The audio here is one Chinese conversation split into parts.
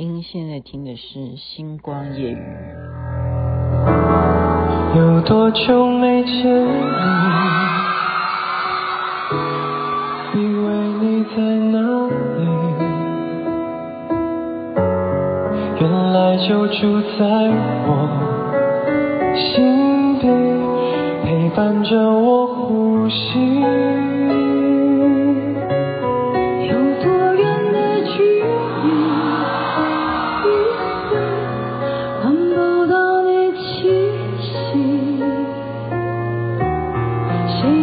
音，现在听的是《星光夜语》。有多久没见你？以为你在哪里？原来就住在我心底，陪伴着我呼吸。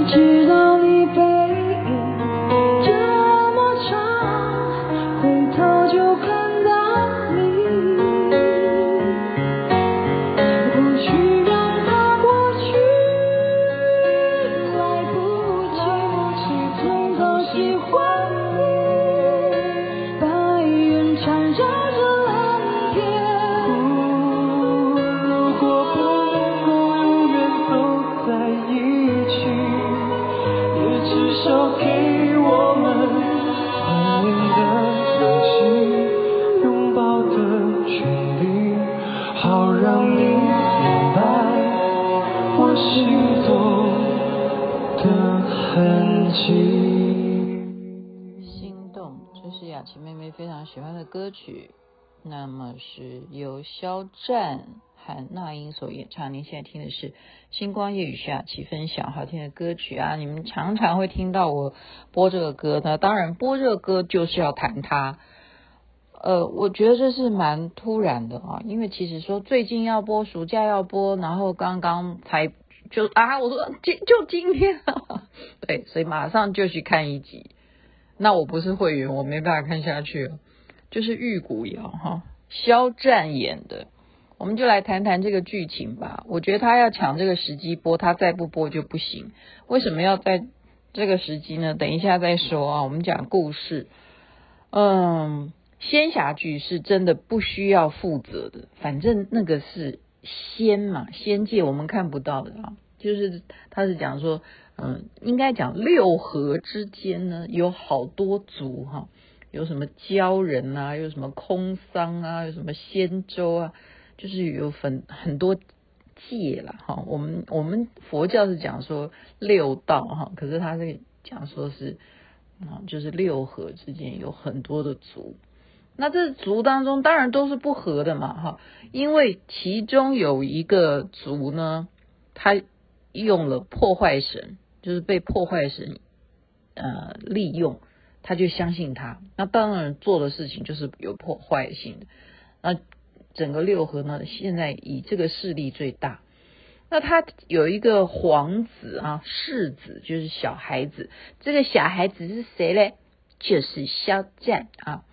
to 其妹妹非常喜欢的歌曲，那么是由肖战和那英所演唱。您现在听的是《星光夜语》徐雅琪分享好听的歌曲啊！你们常常会听到我播这个歌，那当然播这个歌就是要谈它。呃，我觉得这是蛮突然的啊，因为其实说最近要播，暑假要播，然后刚刚才就啊，我说就就今天，对，所以马上就去看一集。那我不是会员，我没办法看下去了。就是玉骨遥哈，肖战演的，我们就来谈谈这个剧情吧。我觉得他要抢这个时机播，他再不播就不行。为什么要在这个时机呢？等一下再说啊。我们讲故事，嗯，仙侠剧是真的不需要负责的，反正那个是仙嘛，仙界我们看不到的啊。就是他是讲说，嗯，应该讲六合之间呢有好多族哈。有什么鲛人啊，有什么空桑啊，有什么仙舟啊，就是有很很多界了哈。我们我们佛教是讲说六道哈，可是他是讲说是啊，就是六合之间有很多的族。那这族当中当然都是不合的嘛哈，因为其中有一个族呢，他用了破坏神，就是被破坏神呃利用。他就相信他，那当然做的事情就是有破坏性的。那整个六合呢，现在以这个势力最大。那他有一个皇子啊，世子就是小孩子。这个小孩子是谁嘞？就是肖战啊。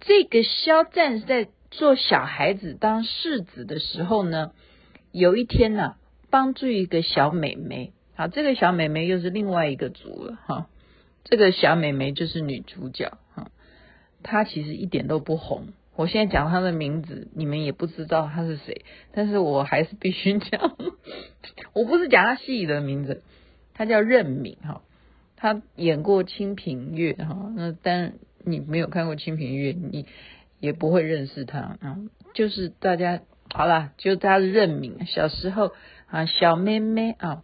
这个肖战在做小孩子当世子的时候呢，有一天呢、帮助一个小美眉。好，这个小美眉又是另外一个族了哈。这个小美眉就是女主角哈，她其实一点都不红。我现在讲她的名字，你们也不知道她是谁，但是我还是必须讲。我不是讲她戏的名字，她叫任敏哈，她演过《清平乐》哈。那但你没有看过《清平乐》，你也不会认识她啊。就是大家好了，就她是任敏，小时候啊，小妹妹啊。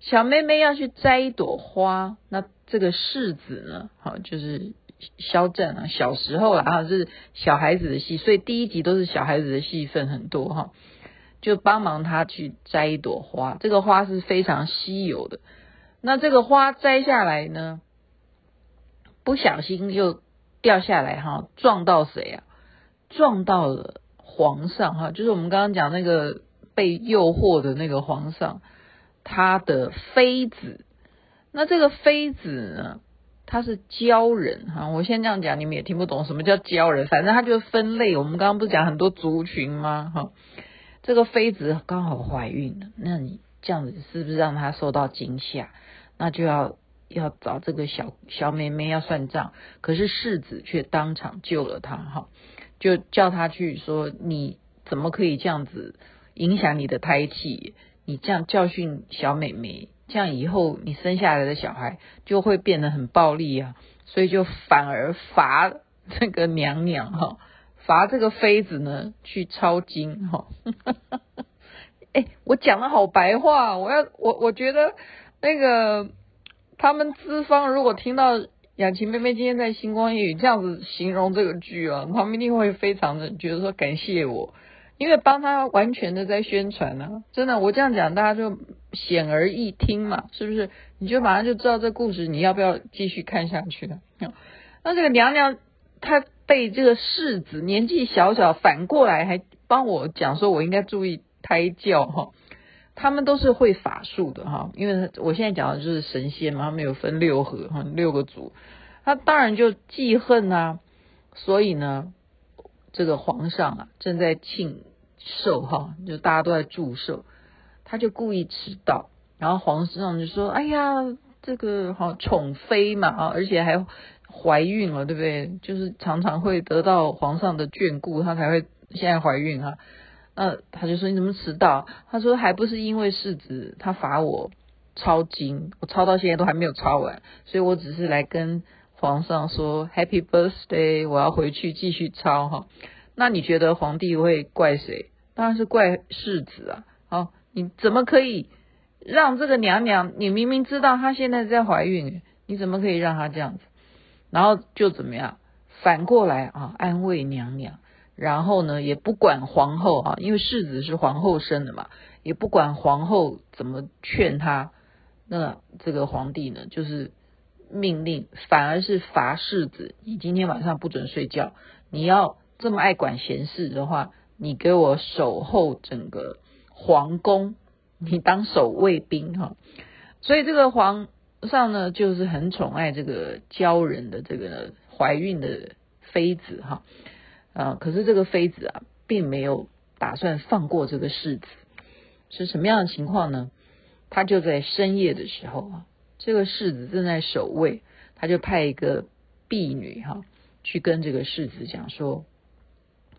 小妹妹要去摘一朵花，那这个世子呢？好，就是肖战啊。小时候啊，是小孩子的戏，所以第一集都是小孩子的戏份很多哈。就帮忙他去摘一朵花，这个花是非常稀有的。那这个花摘下来呢，不小心又掉下来哈，撞到谁啊？撞到了皇上哈，就是我们刚刚讲那个被诱惑的那个皇上。他的妃子，那这个妃子呢，他是鲛人哈。我先这样讲，你们也听不懂什么叫鲛人，反正他就分类。我们刚刚不是讲很多族群吗？哈，这个妃子刚好怀孕了，那你这样子是不是让她受到惊吓？那就要要找这个小小妹妹要算账。可是世子却当场救了她，哈，就叫他去说，你怎么可以这样子影响你的胎气？你这样教训小妹妹，这样以后你生下来的小孩就会变得很暴力啊，所以就反而罚这个娘娘哈，罚这个妃子呢去抄经哈。哎、欸，我讲的好白话，我要我我觉得那个他们资方如果听到雅琴妹妹今天在星光夜语这样子形容这个剧啊，他们一定会非常的觉得说感谢我，因为帮他完全的在宣传呢、啊。真的，我这样讲大家就显而易听嘛，是不是？你就马上就知道这故事你要不要继续看下去了。那这个娘娘她被这个世子年纪小小反过来还帮我讲说，我应该注意。胎教哈，他们都是会法术的哈，因为我现在讲的就是神仙嘛，他们有分六合哈，六个族，他当然就记恨啊，所以呢，这个皇上啊正在庆寿哈，就大家都在祝寿，他就故意迟到，然后皇上就说：“哎呀，这个好宠妃嘛啊，而且还怀孕了，对不对？就是常常会得到皇上的眷顾，她才会现在怀孕哈。”那他就说，你怎么迟到？他说还不是因为世子他罚我抄经，我抄到现在都还没有抄完，所以我只是来跟皇上说 Happy Birthday，我要回去继续抄哈。那你觉得皇帝会怪谁？当然是怪世子啊！好，你怎么可以让这个娘娘？你明明知道她现在在怀孕，你怎么可以让她这样子？然后就怎么样？反过来啊，安慰娘娘。然后呢，也不管皇后啊，因为世子是皇后生的嘛，也不管皇后怎么劝他，那这个皇帝呢，就是命令，反而是罚世子，你今天晚上不准睡觉，你要这么爱管闲事的话，你给我守候整个皇宫，你当守卫兵哈。所以这个皇上呢，就是很宠爱这个鲛人的这个怀孕的妃子哈。啊，可是这个妃子啊，并没有打算放过这个世子，是什么样的情况呢？他就在深夜的时候啊，这个世子正在守卫，他就派一个婢女哈、去跟这个世子讲说：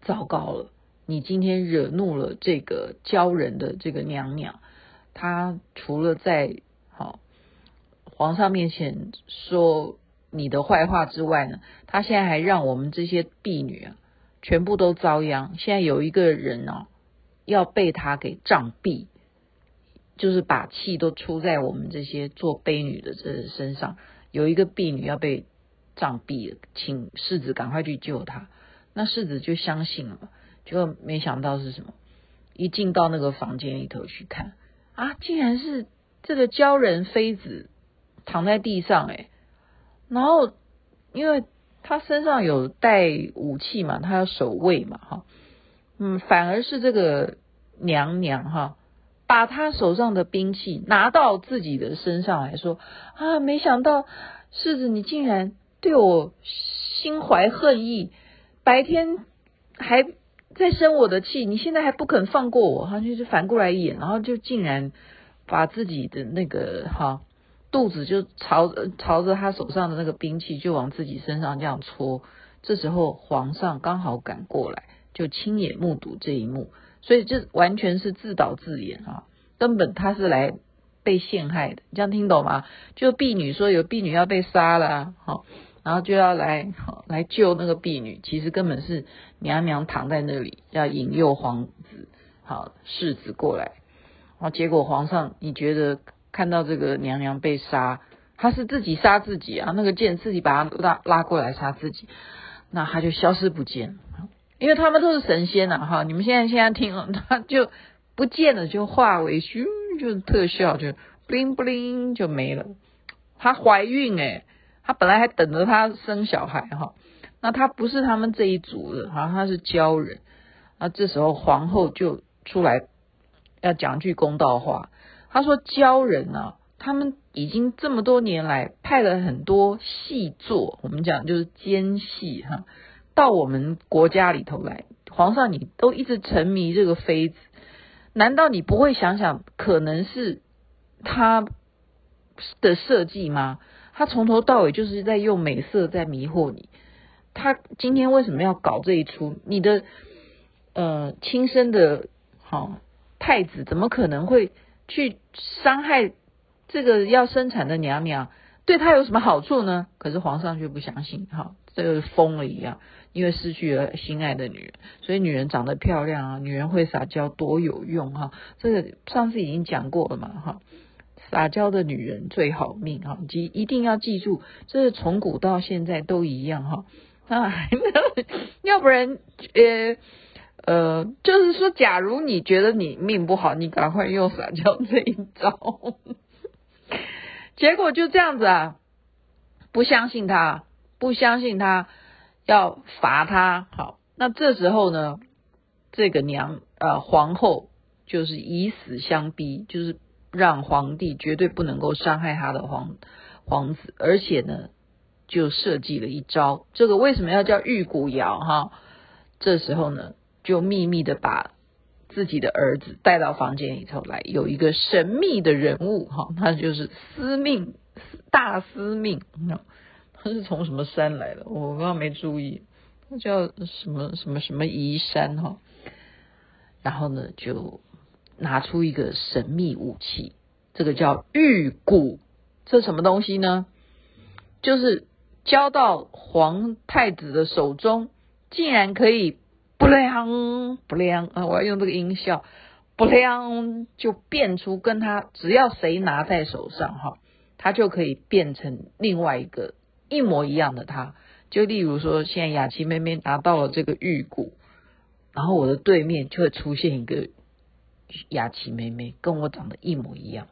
糟糕了，你今天惹怒了这个鲛人的这个娘娘，她除了在好、皇上面前说你的坏话之外呢，她现在还让我们这些婢女啊。全部都遭殃。现在有一个人呢、啊，要被他给杖毙，就是把气都出在我们这些做婢女的这身上。有一个婢女要被杖毙了，请世子赶快去救她。那世子就相信了，结果没想到是什么？一进到那个房间里头去看，啊，竟然是这个鲛人妃子躺在地上，哎，然后因为。他身上有带武器嘛，他要守卫嘛，哈，嗯，反而是这个娘娘哈，把他手上的兵器拿到自己的身上来说啊，没想到世子你竟然对我心怀恨意，白天还在生我的气，你现在还不肯放过我，哈，就是反过来演，然后就竟然把自己的那个哈。肚子就朝着朝着他手上的那个兵器就往自己身上这样戳，这时候皇上刚好赶过来，就亲眼目睹这一幕，所以这完全是自导自演啊，根本他是来被陷害的，你这样听懂吗？就婢女说有婢女要被杀了，好，然后就要来来救那个婢女，其实根本是娘娘躺在那里要引诱皇子好世子过来，然后结果皇上你觉得？看到这个娘娘被杀，他是自己杀自己啊！那个剑自己把他拉拉过来杀自己，那他就消失不见。因为他们都是神仙呐，哈！你们现在现在听了，他就不见了，就化为虚，就特效就 bling bling 就没了。她怀孕诶，她本来还等着她生小孩哈，那她不是他们这一族的，哈，她是鲛人。那这时候皇后就出来要讲句公道话。他说：“鲛人啊，他们已经这么多年来派了很多细作，我们讲就是奸细哈，到我们国家里头来。皇上，你都一直沉迷这个妃子，难道你不会想想，可能是他的设计吗？他从头到尾就是在用美色在迷惑你。他今天为什么要搞这一出？你的呃亲生的好、哦、太子怎么可能会？”去伤害这个要生产的娘娘，对她有什么好处呢？可是皇上却不相信，哈，这个疯了一样。因为失去了心爱的女人，所以女人长得漂亮啊，女人会撒娇多有用哈。这个上次已经讲过了嘛哈，撒娇的女人最好命哈，记一定要记住，这是从古到现在都一样哈。啊，要不然呃呃，就是说，假如你觉得你命不好，你赶快用撒娇这一招，结果就这样子啊，不相信他，不相信他。要罚他，好，那这时候呢，这个娘呃皇后就是以死相逼，就是让皇帝绝对不能够伤害他的皇皇子，而且呢就设计了一招，这个为什么要叫玉骨遥哈？这时候呢就秘密的把自己的儿子带到房间里头来，有一个神秘的人物哈，他就是司命大司命。他是从什么山来的？我刚刚没注意，他叫什么什么什么移山哈。然后呢，就拿出一个神秘武器，这个叫玉骨，这什么东西呢？就是交到皇太子的手中，竟然可以不亮不亮啊！我要用这个音效，不亮就变出跟他只要谁拿在手上哈，他就可以变成另外一个。一模一样的他，就例如说，现在雅琪妹妹拿到了这个玉骨，然后我的对面就会出现一个雅琪妹妹，跟我长得一模一样，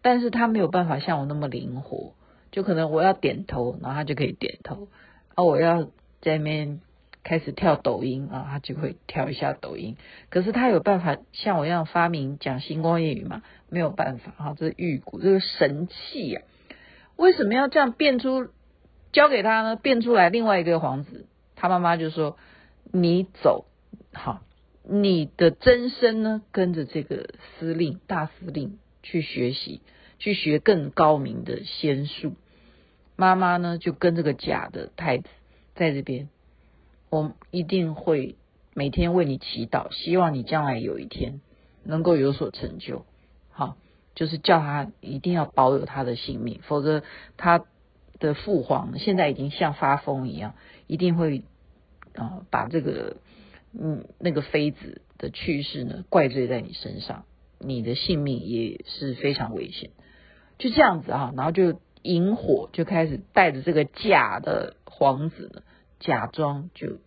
但是她没有办法像我那么灵活，就可能我要点头，然后她就可以点头，啊，我要在那边开始跳抖音啊，他就会跳一下抖音，可是他有办法像我一样发明讲星光夜语吗？没有办法啊，这是玉骨，这是神器呀，为什么要这样变出？交给他呢，变出来另外一个皇子，他妈妈就说：“你走，好，你的真身呢，跟着这个司令大司令去学习，去学更高明的仙术。妈妈呢，就跟这个假的太子在这边，我一定会每天为你祈祷，希望你将来有一天能够有所成就。好，就是叫他一定要保有他的性命，否则他。”的父皇现在已经像发疯一样，一定会啊把这个嗯那个妃子的去世呢怪罪在你身上，你的性命也是非常危险。就这样子啊，然后就引火就开始带着这个假的皇子呢，假装就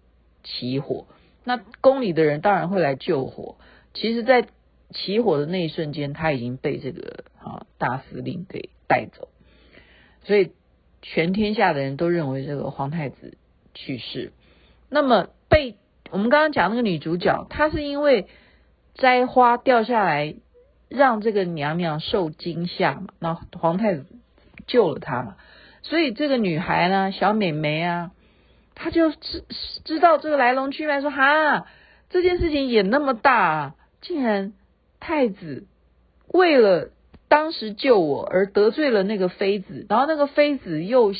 起火。那宫里的人当然会来救火。其实，在起火的那一瞬间，他已经被这个啊大司令给带走，所以。全天下的人都认为这个皇太子去世，那么被我们刚刚讲那个女主角，她是因为摘花掉下来，让这个娘娘受惊吓嘛，那皇太子救了她嘛，所以这个女孩呢，小美眉啊，他就知知道这个来龙去脉，说哈，这件事情也那么大啊，竟然太子为了。当时救我而得罪了那个妃子，然后那个妃子又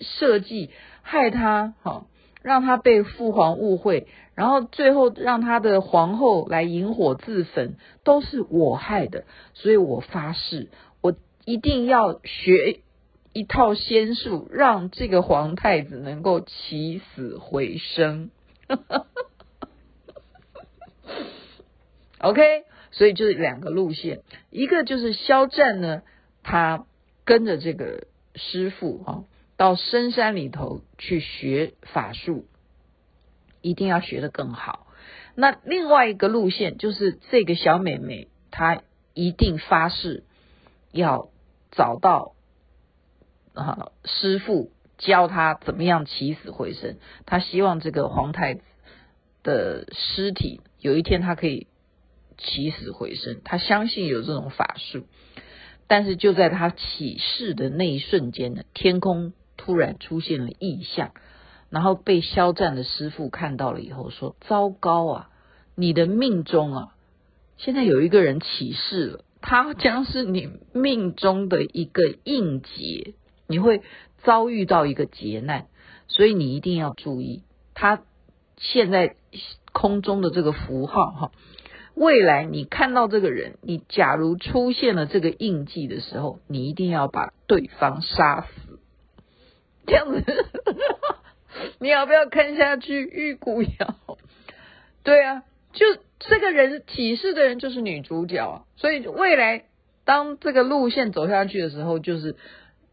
设计害他，好让他被父皇误会，然后最后让他的皇后来引火自焚，都是我害的，所以我发誓，我一定要学一套仙术，让这个皇太子能够起死回生。OK。所以就是两个路线，一个就是肖战呢，他跟着这个师傅啊，到深山里头去学法术，一定要学得更好。那另外一个路线就是这个小美眉，她一定发誓要找到啊师傅教他怎么样起死回生。他希望这个皇太子的尸体有一天他可以。起死回生，他相信有这种法术，但是就在他起誓的那一瞬间呢，天空突然出现了异象，然后被肖战的师傅看到了以后说：“糟糕啊，你的命中啊，现在有一个人起誓了，他将是你命中的一个应劫，你会遭遇到一个劫难，所以你一定要注意，他现在空中的这个符号哈。”未来你看到这个人，你假如出现了这个印记的时候，你一定要把对方杀死。这样子 你要不要看下去？玉骨遥，对啊，就这个人启示的人就是女主角，所以未来当这个路线走下去的时候，就是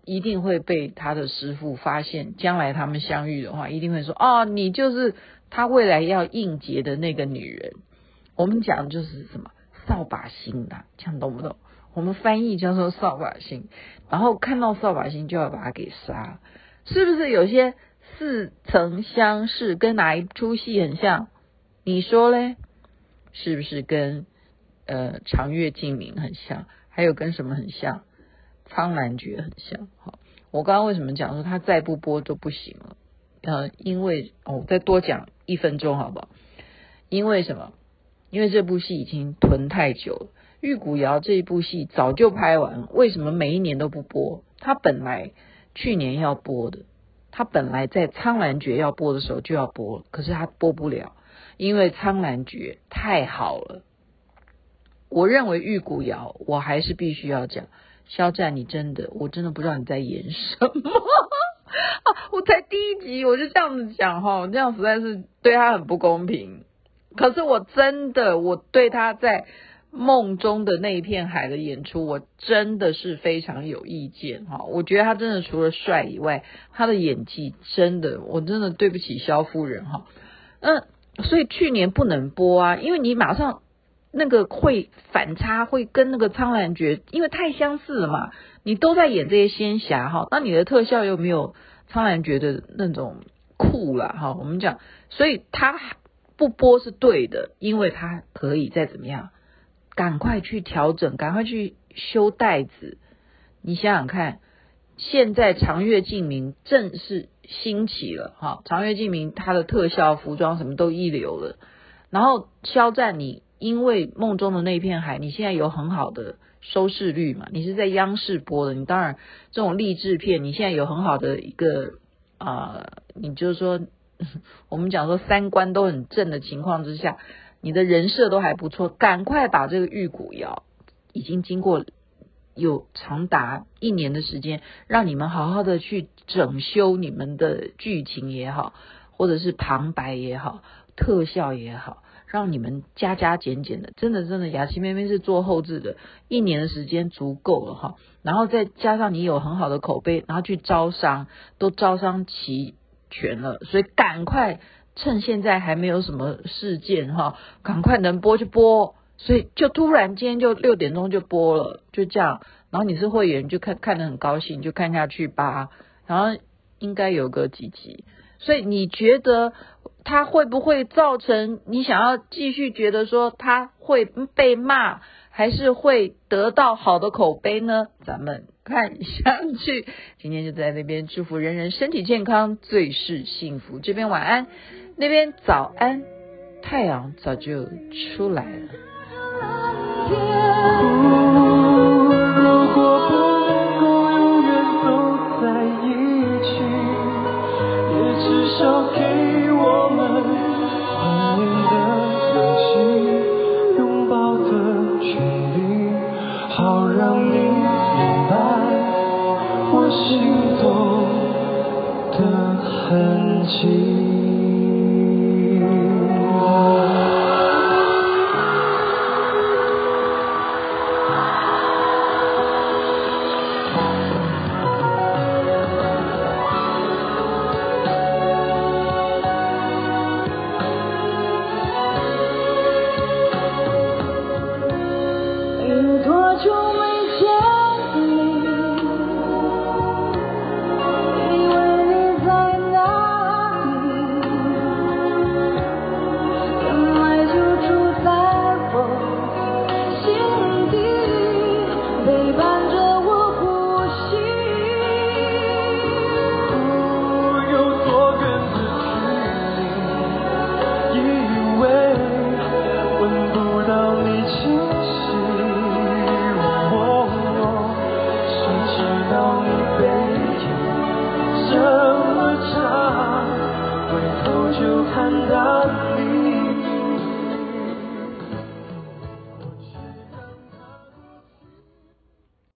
一定会被他的师傅发现。将来他们相遇的话，一定会说：哦，你就是他未来要应劫的那个女人。我们讲就是什么扫把星的，这样懂不懂？我们翻译叫做扫把星，然后看到扫把星就要把他给杀，是不是有些似曾相识，跟哪一出戏很像？你说嘞？是不是跟呃长月烬明很像？还有跟什么很像？苍兰诀很像。好，我刚刚为什么讲说他再不播都不行了？呃，因为哦，再多讲一分钟好不好？因为什么？因为这部戏已经囤太久了。玉骨遥这一部戏早就拍完，为什么每一年都不播？他本来去年要播的，他本来在《苍兰诀》要播的时候就要播，可是他播不了，因为《苍兰诀》太好了。我认为玉骨遥，我还是必须要讲，肖战，你真的，我真的不知道你在演什么！我才第一集我就这样子讲哈，这样实在是对他很不公平。可是我真的，我对他在。梦中的那一片海的演出，我真的是非常有意见哈。我觉得他真的除了帅以外，他的演技真的，我真的对不起肖夫人哈。嗯，所以去年不能播啊，因为你马上那个会反差，会跟那个苍兰诀，因为太相似了嘛。你都在演这些仙侠哈，那你的特效又没有苍兰诀的那种酷了哈。我们讲，所以他不播是对的，因为他可以再怎么样。赶快去调整，赶快去修带子。你想想看，现在长月烬明正式兴起了哈，长月烬明他的特效、服装什么都一流了。然后肖战，你因为梦中的那片海，你现在有很好的收视率嘛？你是在央视播的，你当然这种励志片，你现在有很好的一个啊、呃，你就是说，我们讲说三观都很正的情况之下。你的人设都还不错，赶快把这个玉骨遥，已经经过有长达一年的时间，让你们好好的去整修你们的剧情也好，或者是旁白也好，特效也好，让你们加加减减的，真的真的，雅琪妹妹是做后置的，一年的时间足够了哈，然后再加上你有很好的口碑，然后去招商，都招商齐全了，所以赶快。趁现在还没有什么事件哈，赶快能播就播，所以就突然间就六点钟就播了，就这样。然后你是会员就看看得很高兴，就看下去吧。然后应该有个几集，所以你觉得他会不会造成你想要继续觉得说他会被骂，还是会得到好的口碑呢？咱们看下去。今天就在那边祝福人人身体健康，最是幸福。这边晚安。那边早安，太阳早就出来了。如果不能够永远走在一起，也至少起。